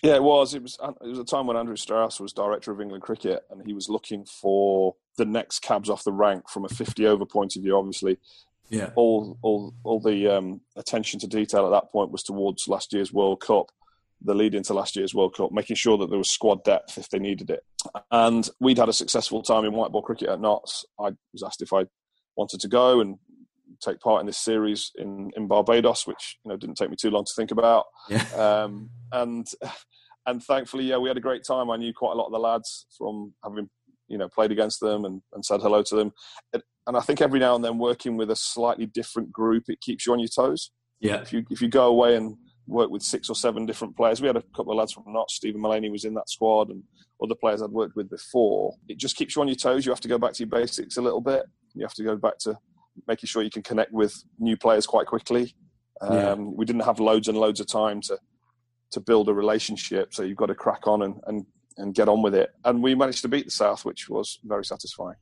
Yeah, it was. It was. It was a time when Andrew Strauss was director of England cricket, and he was looking for the next cabs off the rank from a 50 over point of view. Obviously, yeah. All all all the um, attention to detail at that point was towards last year's World Cup, the lead into last year's World Cup, making sure that there was squad depth if they needed it. And we'd had a successful time in white ball cricket at Notts. I was asked if I wanted to go and take part in this series in, in Barbados, which you know didn't take me too long to think about. Yeah. Um, and and thankfully, yeah, we had a great time. I knew quite a lot of the lads from having you know played against them and, and said hello to them. And I think every now and then working with a slightly different group, it keeps you on your toes. Yeah. If you if you go away and work with six or seven different players, we had a couple of lads from Notts. Stephen Mullaney was in that squad, and other players I'd worked with before. It just keeps you on your toes. You have to go back to your basics a little bit. You have to go back to making sure you can connect with new players quite quickly. Um, yeah. We didn't have loads and loads of time to to build a relationship, so you've got to crack on and, and, and get on with it. And we managed to beat the South, which was very satisfying.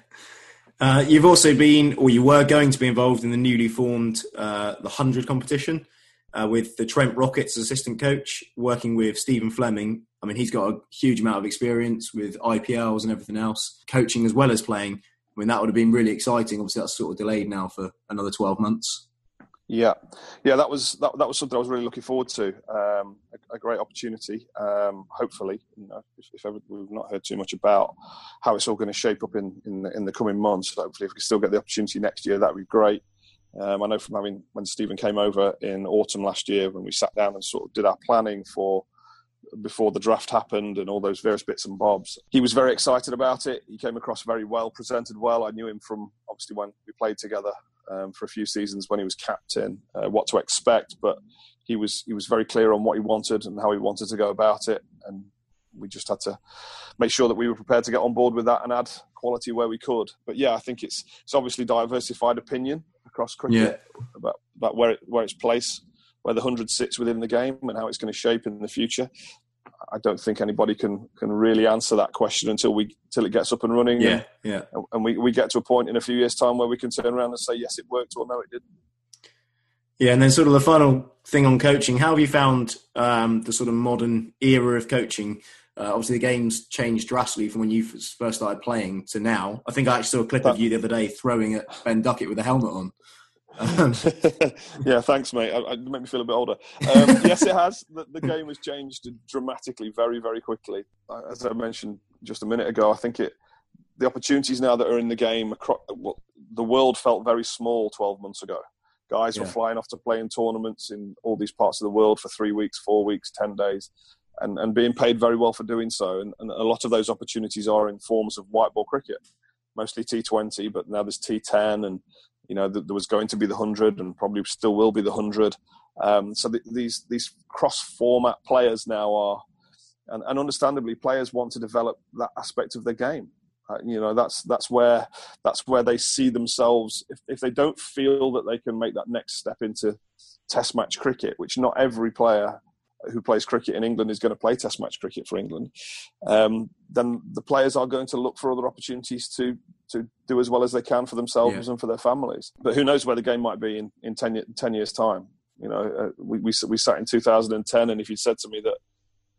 uh, you've also been, or you were going to be involved in the newly formed uh, the Hundred competition. Uh, with the Trent Rockets assistant coach, working with Stephen Fleming. I mean, he's got a huge amount of experience with IPLs and everything else, coaching as well as playing. I mean, that would have been really exciting. Obviously, that's sort of delayed now for another 12 months. Yeah, yeah, that was that, that was something I was really looking forward to. Um, a, a, great opportunity. Um, hopefully, you know, if, if ever, we've not heard too much about how it's all going to shape up in in the, in the coming months. Hopefully, if we can still get the opportunity next year, that would be great. Um, I know from having when Stephen came over in autumn last year, when we sat down and sort of did our planning for before the draft happened and all those various bits and bobs. He was very excited about it. He came across very well, presented well. I knew him from obviously when we played together um, for a few seasons when he was captain, uh, what to expect. But he was he was very clear on what he wanted and how he wanted to go about it, and we just had to make sure that we were prepared to get on board with that and add quality where we could. But yeah, I think it's it's obviously diversified opinion across cricket yeah. about about where it, where its place where the hundred sits within the game and how it's going to shape in the future. I don't think anybody can can really answer that question until we until it gets up and running. Yeah, and, yeah. And we, we get to a point in a few years' time where we can turn around and say yes, it worked, or no, it didn't. Yeah, and then sort of the final thing on coaching. How have you found um, the sort of modern era of coaching? Uh, obviously, the game's changed drastically from when you first started playing to now. I think I actually saw a clip of you the other day throwing at Ben Duckett with a helmet on. yeah, thanks, mate. It made me feel a bit older. Um, yes, it has. The, the, game has changed dramatically, very, very quickly. As I mentioned just a minute ago, I think it the opportunities now that are in the game. Across, well, the world felt very small 12 months ago. Guys yeah. were flying off to play in tournaments in all these parts of the world for three weeks, four weeks, ten days, and, and being paid very well for doing so. And, and a lot of those opportunities are in forms of white ball cricket mostly T20, but now there's T10 and you know, there was going to be the hundred, and probably still will be the hundred. Um, so the, these these cross format players now are, and, and, understandably, players want to develop that aspect of their game. Uh, you know, that's that's where that's where they see themselves. If if they don't feel that they can make that next step into Test match cricket, which not every player who plays cricket in England is going to play Test match cricket for England, um, then the players are going to look for other opportunities to to do as well as they can for themselves yeah. and for their families. But who knows where the game might be in in 10, 10 years' time? You know, uh, we, we we sat in 2010, and if you'd said to me that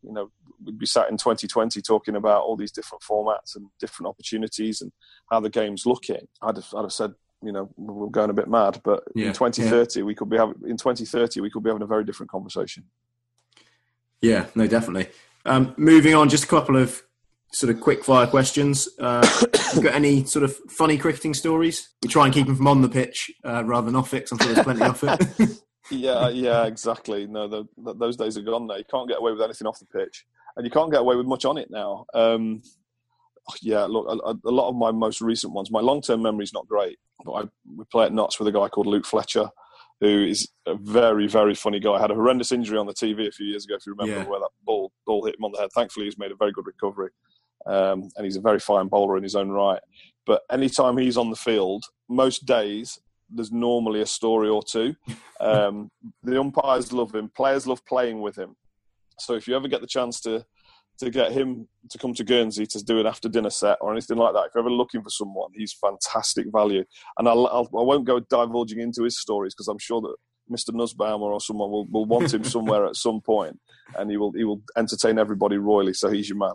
you know we'd be sat in 2020 talking about all these different formats and different opportunities and how the game's looking, I'd have, I'd have said you know we're going a bit mad. But yeah. in 2030, yeah. we could be having in 2030 we could be having a very different conversation. Yeah, no, definitely. Um, moving on, just a couple of sort of quick fire questions. Uh, got any sort of funny cricketing stories? We try and keep them from on the pitch uh, rather than off it. I'm sure there's plenty of it. yeah, yeah, exactly. No, the, the, those days are gone now. You can't get away with anything off the pitch, and you can't get away with much on it now. Um, yeah, look, a, a, lot of my most recent ones. My long-term memory is not great, but I we play at Notts with a guy called Luke Fletcher, who is a very, very funny guy. Had a horrendous injury on the TV a few years ago, if you remember, yeah. where that ball ball hit him on the head. Thankfully, he's made a very good recovery. um, and he's a very fine bowler in his own right. But anytime he's on the field, most days there's normally a story or two. Um, the umpires love him. Players love playing with him. So if you ever get the chance to to get him to come to Guernsey to do an after dinner set or anything like that, if you're ever looking for someone, he's fantastic value. And I'll, I'll, I will not go divulging into his stories because I'm sure that Mr. Nussbaumer or someone will, will want him somewhere at some point, and he will he will entertain everybody royally. So he's your man.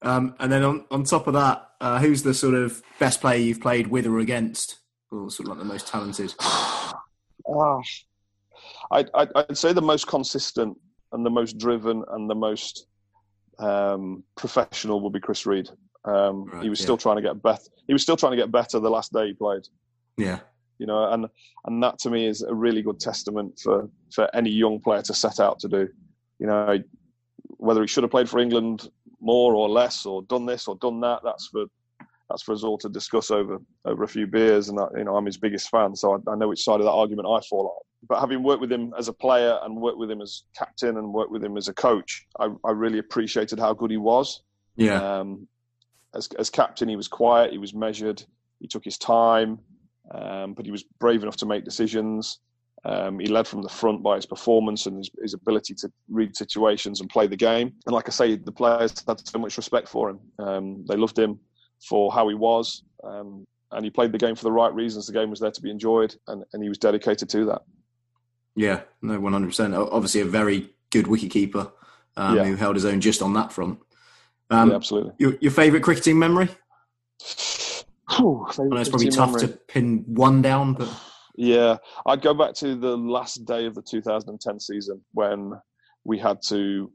Um, and then on, on top of that, uh, who's the sort of best player you've played with or against? or sort of like the most talented? oh, I'd, I'd, say the most consistent and the most driven and the most um, professional would be Chris Read. Um, right, he was yeah. still trying to get better. He was still trying to get better the last day he played. Yeah, you know, and and that to me is a really good testament for for any young player to set out to do. You know, whether he should have played for England more or less, or done this or done that, that's for that's for us all to discuss over over a few beers. And I, you know, I'm his biggest fan, so I, I, know which side of that argument I fall on. But having worked with him as a player and worked with him as captain and worked with him as a coach, I, I really appreciated how good he was. Yeah. Um, as as captain, he was quiet, he was measured, he took his time, um, but he was brave enough to make decisions. Um, he led from the front by his performance and his, his, ability to read situations and play the game. And like I say, the players had so much respect for him. Um, they loved him for how he was. Um, and he played the game for the right reasons. The game was there to be enjoyed, and, and he was dedicated to that. Yeah, no, one hundred percent. Obviously, a very good wicketkeeper um, yeah. who held his own just on that front. Um, yeah, absolutely. Your, your favourite cricketing memory? Ooh, I know it's probably tough memory. to pin one down, but yeah, I'd go back to the last day of the 2010 season when we had to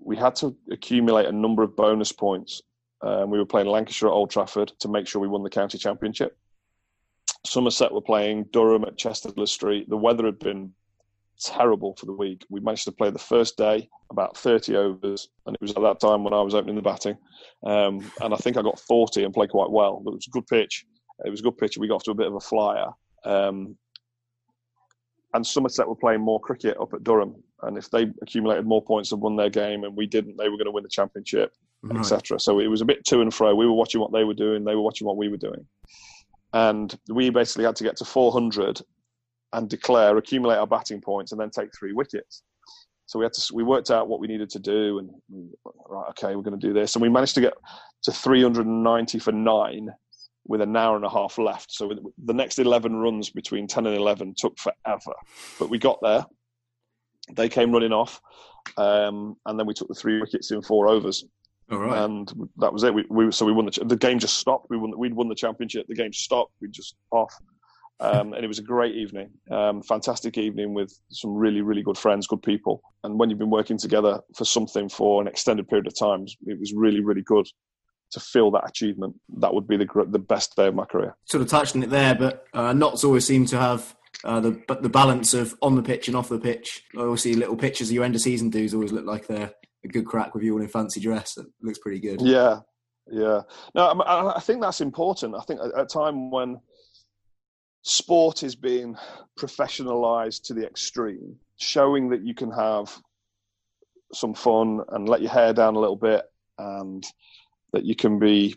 we had to accumulate a number of bonus points um, we were playing Lancashire at Old Trafford to make sure we won the county championship. Somerset were playing Durham at Chester Street. The weather had been terrible for the week. We managed to play the first day about 30 overs, and it was at that time when I was opening the batting. Um, and I think I got 40 and played quite well. It was a good pitch. It was a good pitch. We got off to a bit of a flyer. Um, and Somerset were playing more cricket up at Durham. And if they accumulated more points and won their game and we didn't, they were going to win the championship right. etc. So it was a bit to and fro. We were watching what they were doing, they were watching what we were doing, and we basically had to get to 400 and declare, accumulate our batting points, and then take three wickets. So we had to we worked out what we needed to do, and right, okay, we're going to do this, and we managed to get to 390 for nine with an hour and a half left. So the next 11 runs between 10 and 11 took forever, but we got there. They came running off, um, and then we took the three wickets in four overs. All right. And that was it. We, we so we won the the game just stopped. We won we'd won the championship. The game stopped. We just off. Um, and it was a great evening, um, fantastic evening with some really, really good friends, good people. And when you've been working together for something for an extended period of time, it was really, really good to feel that achievement. That would be the the best day of my career. Sort of touched on it there, but uh, Notts always seem to have uh, the the balance of on the pitch and off the pitch. Obviously, little pictures of your end of season dues always look like they're a good crack with you all in fancy dress. It looks pretty good. Yeah, yeah. No, I think that's important. I think at a time when sport is being professionalized to the extreme, showing that you can have some fun and let your hair down a little bit, and that you can be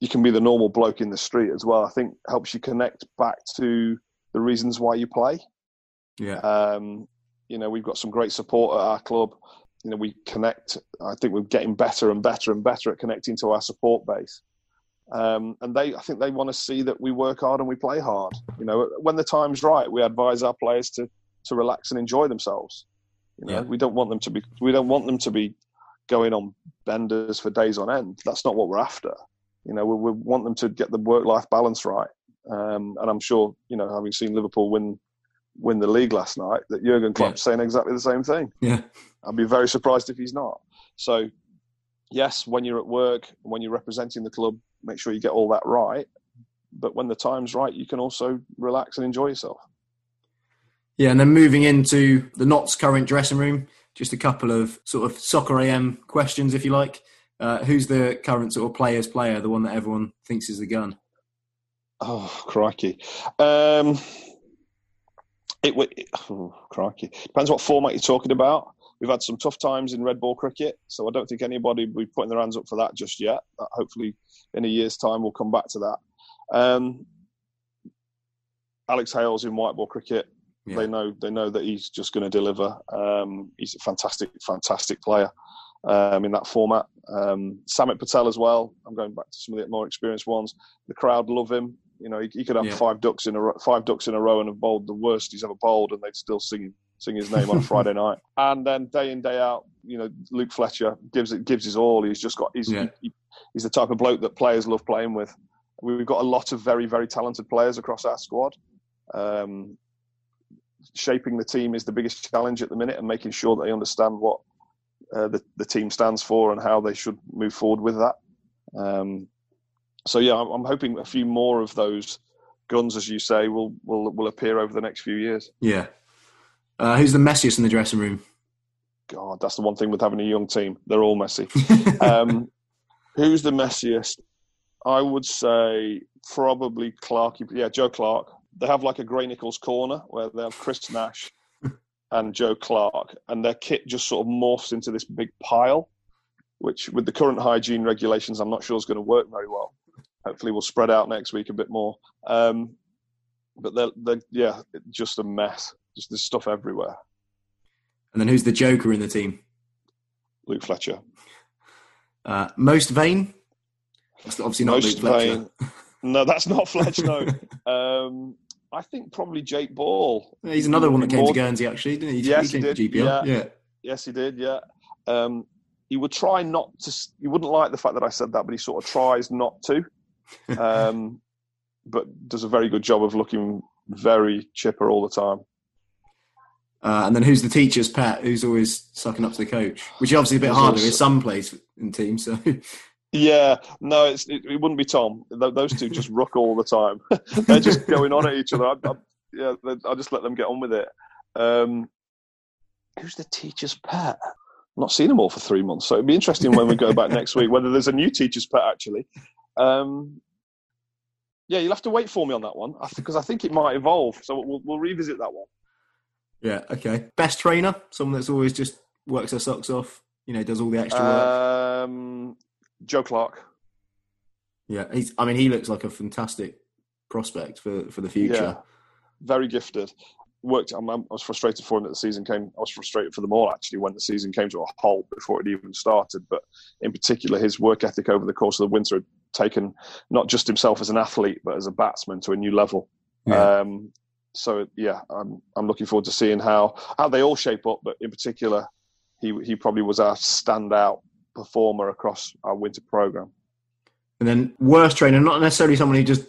you can be the normal bloke in the street as well. I think helps you connect back to the reasons why you play. Yeah. Um, you know, we've got some great support at our club you know, we connect. I think we're getting better and better and better at connecting to our support base. Um, and they, I think they want to see that we work hard and we play hard. You know, when the time's right, we advise our players to to relax and enjoy themselves. You know, yeah. we don't want them to be we don't want them to be going on benders for days on end. That's not what we're after. You know, we, we want them to get the work life balance right. Um, and I'm sure, you know, having seen Liverpool win win the league last night, that Jurgen Klopp's yeah. saying exactly the same thing. Yeah, I'd be very surprised if he's not. So, yes, when you're at work, when you're representing the club, make sure you get all that right. But when the time's right, you can also relax and enjoy yourself. Yeah, and then moving into the Notts current dressing room, just a couple of sort of soccer AM questions, if you like. Uh, who's the current sort of players' player, the one that everyone thinks is the gun? Oh, crikey. Um, it, it oh, crikey. Depends what format you're talking about. we've had some tough times in red ball cricket, so I don't think anybody will be putting their hands up for that just yet. Hopefully, in a year's time, we'll come back to that. Um, Alex Hales in white ball cricket, yeah. they know they know that he's just going to deliver. Um, he's a fantastic, fantastic player um, in that format. Um, Samit Patel as well. I'm going back to some of the more experienced ones. The crowd love him. You know, he, he could have yeah. five ducks in a five ducks in a row and have bowled the worst he's ever bowled, and they'd still sing sing his name on a Friday night. And then day in day out, you know, Luke Fletcher gives it gives his all. He's just got he's yeah. he, he's the type of bloke that players love playing with. We've got a lot of very very talented players across our squad. Um, shaping the team is the biggest challenge at the minute, and making sure that they understand what uh, the the team stands for and how they should move forward with that. Um, so yeah, I'm, hoping a few more of those guns, as you say, will will will appear over the next few years. Yeah. Uh, who's the messiest in the dressing room? God, that's the one thing with having a young team. They're all messy. um, who's the messiest? I would say probably Clark. Yeah, Joe Clark. They have like a Gray-Nicolls corner where they have Chris Nash and Joe Clark, and their kit just sort of morphs into this big pile, which with the current hygiene regulations, I'm not sure is going to work very well hopefully we'll spread out next week a bit more. Um, but they're, they're, yeah, just a mess. Just there's stuff everywhere. And then who's the Joker in the team? Luke Fletcher. Uh, most vain? That's obviously not most Luke Fletcher. Vain. No, that's not Fletcher. No. um, I think probably Jake Ball. Yeah, he's another one that came to Guernsey, actually, didn't he? Yes, he, he did. Yeah. yeah. Yes, he did. Yeah. Um, he would try not to. He wouldn't like the fact that I said that, but he sort of tries not to um, but does a very good job of looking very chipper all the time. Uh, and then who's the teacher's pet? Who's always sucking up to the coach? Which is obviously a bit harder. Also, There's some plays in teams. So. Yeah, no, it, it, wouldn't be Tom. Those two just rock all the time. They're just going on at each other. I, I, yeah, I just let them get on with it. Um, who's the teacher's pet? Not seen them all for three months, so it'd be interesting when we go back next week whether there's a new teacher's pet actually. Um, yeah, you'll have to wait for me on that one because I think it might evolve. So we'll, we'll revisit that one. Yeah. Okay. Best trainer, someone that's always just works their socks off. You know, does all the extra work. Um, Joe Clark. Yeah, he's. I mean, he looks like a fantastic prospect for for the future. Yeah, very gifted worked. I'm, i was frustrated for him that the season came. I was frustrated for them all actually when the season came to a halt before it even started. But in particular, his work ethic over the course of the winter had taken not just himself as an athlete but as a batsman to a new level. Yeah. Um, so yeah, I'm I'm looking forward to seeing how how they all shape up. But in particular, he he probably was our standout performer across our winter program. And then worst trainer, not necessarily someone who just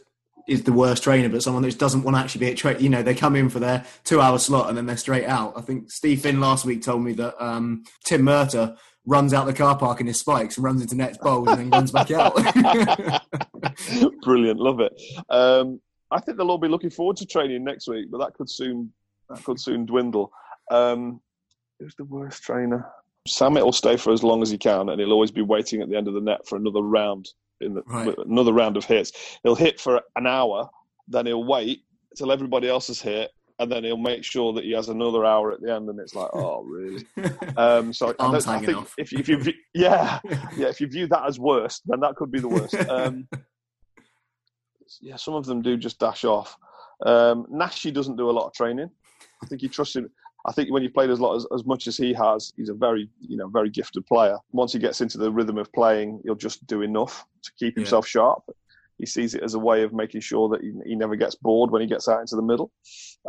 is the worst trainer, but someone that doesn't want to actually be a trainer. You know, they come in for their two-hour slot and then they're straight out. I think Steve Finn last week told me that um, Tim Murtagh runs out the car park in his spikes and runs into nets bowls and then runs back out. Brilliant, love it. Um, I think they'll all be looking forward to training next week, but that could soon that could soon dwindle. Um, who's the worst trainer? Samit will stay for as long as he can, and he'll always be waiting at the end of the net for another round in the, right. another round of hits. He'll hit for an hour, then he'll wait till everybody else has hit, and then he'll make sure that he has another hour at the end. And it's like, oh, really? um, so I, I, think off. if, if you view, yeah yeah if you view that as worst, then that could be the worst. Um, yeah, some of them do just dash off. Um, Nashi doesn't do a lot of training. I think he trusts him. I think when you've played as, lot, as, as much as he has, he's a very, you know, very gifted player. Once he gets into the rhythm of playing, he'll just do enough to keep himself yeah. sharp. He sees it as a way of making sure that he, he never gets bored when he gets out into the middle.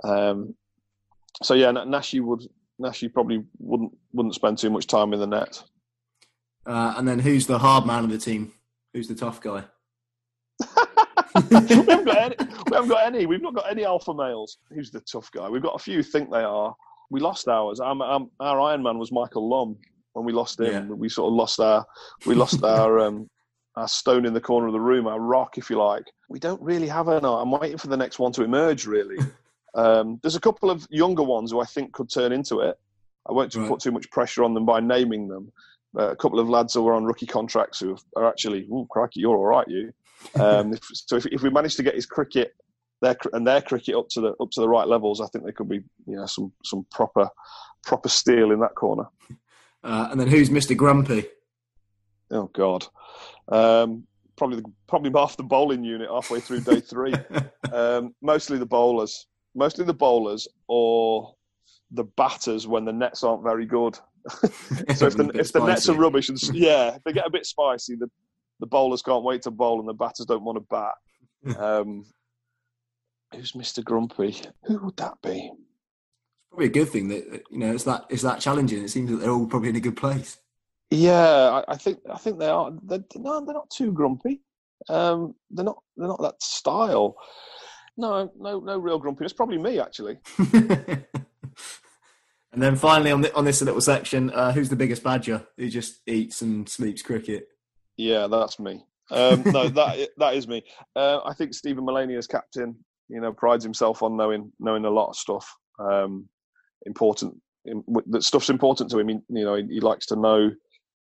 Um, so yeah, Nashi would Nashi probably wouldn't wouldn't spend too much time in the net. Uh, and then who's the hard man of the team? Who's the tough guy? we, haven't got any, we haven't got any. We've not got any alpha males. Who's the tough guy? We've got a few think they are we lost ours. Our, our, our Iron Man was Michael Lumb. When we lost him, yeah. we sort of lost our we lost our um, our stone in the corner of the room, our rock, if you like. We don't really have an. I'm waiting for the next one to emerge. Really, um, there's a couple of younger ones who I think could turn into it. I won't right. put too much pressure on them by naming them. Uh, a couple of lads who are on rookie contracts who are actually, oh crikey, you're all right, you. Um, if, so if, if we manage to get his cricket their and their cricket up to the up to the right levels, I think there could be you know some some proper proper steel in that corner. Uh, and then who's Mr. Grumpy? Oh God, um, probably the, probably half the bowling unit halfway through day three. um, mostly the bowlers, mostly the bowlers or the batters when the nets aren't very good. so if the if the nets are rubbish and yeah, if they get a bit spicy, the the bowlers can't wait to bowl and the batters don't want to bat. Um, who's Mister Grumpy? Who would that be? It's probably a good thing that you know it's that it's that challenging. It seems that they're all probably in a good place. Yeah, I, I think I think they are. They're, no, they're not too grumpy. Um, they're not. They're not that style. No, no, no real grumpiness. Probably me actually. and then finally on the, on this little section, uh, who's the biggest badger who just eats and sleeps cricket? Yeah, that's me. Um, no, that that is me. Uh, I think Stephen Mullaney as captain, you know, prides himself on knowing knowing a lot of stuff. Um, important that stuff's important to him. He, you know, he, he, likes to know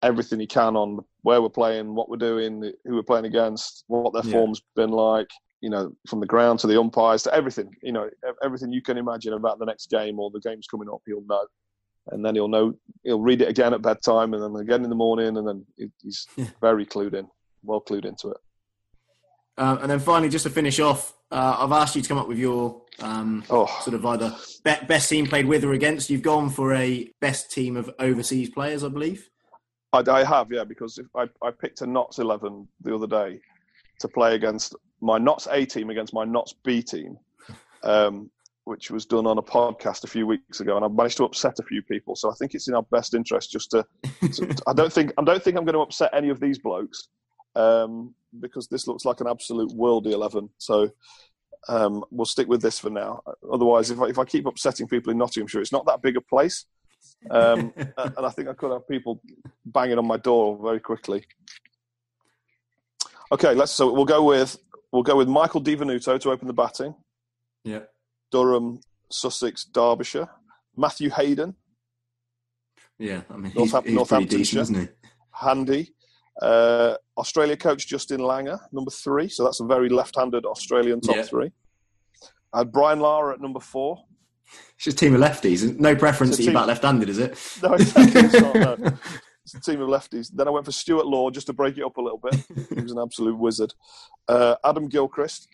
everything he can on where we're playing, what we're doing, who we're playing against, what their yeah. form's been like. You know, from the ground to the umpires to everything. You know, everything you can imagine about the next game or the game's coming up, he'll know. And then he'll know. He'll read it again at bedtime, and then again in the morning, and then he's very clued in, well clued into it. Uh, and then finally, just to finish off, uh, I've asked you to come up with your um, oh. sort of either best team played with or against. You've gone for a best team of overseas players, I believe. I, I have, yeah, because I, I picked a Notts 11 the other day to play against my Notts A team against my Notts B team, um, which was done on a podcast a few weeks ago, and I managed to upset a few people. So I think it's in our best interest just to. to I don't think I don't think I'm going to upset any of these blokes um, because this looks like an absolute worldy 11. So um, we'll stick with this for now. Otherwise, if I, if I keep upsetting people in Nottinghamshire, it's not that big a place. Um, and I think I could have people banging on my door very quickly. Okay, let's. So we'll go with we'll go with Michael Di Venuto to open the batting. Yeah. Durham, Sussex, Derbyshire. Matthew Hayden. Yeah, I mean, he's, he's Northamptonshire. Decent, isn't he? Handy. Uh, Australia coach Justin Langer, number three. So that's a very left-handed Australian top yeah. three. I had Brian Lara at number four. It's just a team of lefties. No preference to you about left-handed, is it? No, it's not. No. It's a team of lefties. Then I went for Stuart Law just to break it up a little bit. he was an absolute wizard. Uh, Adam Gilchrist,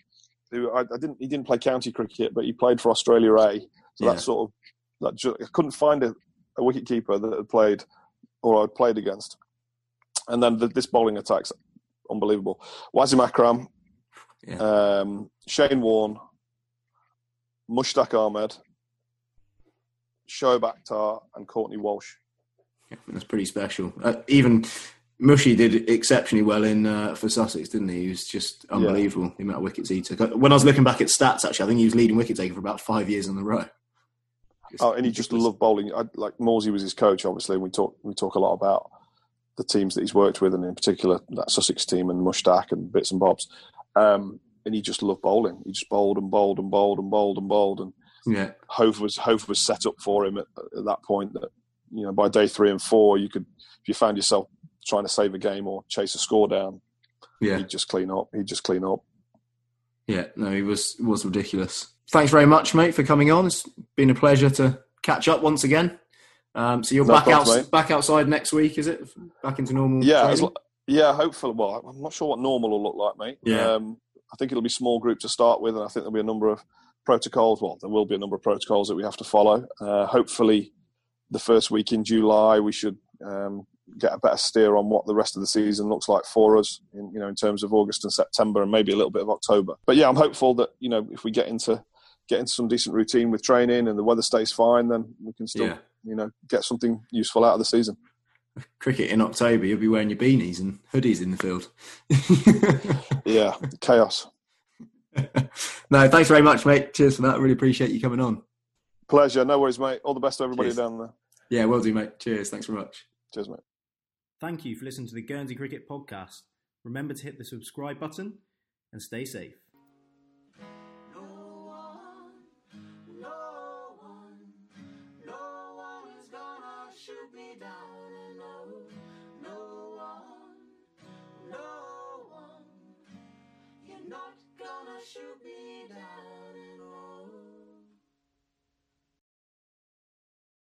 who I, I, didn't, he didn't play county cricket, but he played for Australia A. So yeah. that sort of, that just, I couldn't find a, a wicket keeper that had played or I'd played against. And then the, this bowling attack's unbelievable. Wasim Akram, yeah. um, Shane Warne, Mushtaq Ahmed, Shoaib Akhtar, and Courtney Walsh. Yeah, that's pretty special. Uh, even Mushy did exceptionally well in uh, for Sussex, didn't he? He was just unbelievable yeah. the amount of wickets he took. When I was looking back at stats, actually, I think he was leading wicket taker for about five years in a row. Oh, and he just loved bowling. I, like Morsey was his coach, obviously. We talk we talk a lot about the teams that he's worked with, and in particular that Sussex team and Mushtaq and bits and bobs. Um, and he just loved bowling. He just bowled and bowled and bowled and bowled and bowled. And yeah, Hove was Hove was set up for him at, at, that point. That you know, by day three and four, you could if you found yourself trying to save a game or chase a score down, yeah, he'd just clean up. He'd just clean up. Yeah, no, he was was ridiculous. Thanks very much, mate, for coming on. It's been a pleasure to catch up once again. Um, so you're no back out, back outside next week, is it? Back into normal? Yeah, yeah. Hopefully, well, I'm not sure what normal will look like, mate. Yeah. Um, I think it'll be small group to start with, and I think there'll be a number of protocols. Well, there will be a number of protocols that we have to follow. Uh, hopefully, the first week in July, we should um, get a better steer on what the rest of the season looks like for us. In, you know, in terms of August and September, and maybe a little bit of October. But yeah, I'm hopeful that you know if we get into get into some decent routine with training and the weather stays fine, then we can still yeah you know get something useful out of the season. Cricket in October, you'll be wearing your beanies and hoodies in the field. yeah, chaos. no, thanks very much, mate. Cheers for that. Really appreciate you coming on. Pleasure. No worries, mate. All the best to everybody Cheers. down there. Yeah, well do, mate. Cheers. Thanks very much. Cheers, mate. Thank you for listening to the Guernsey Cricket Podcast. Remember to hit the subscribe button and stay safe. Should be.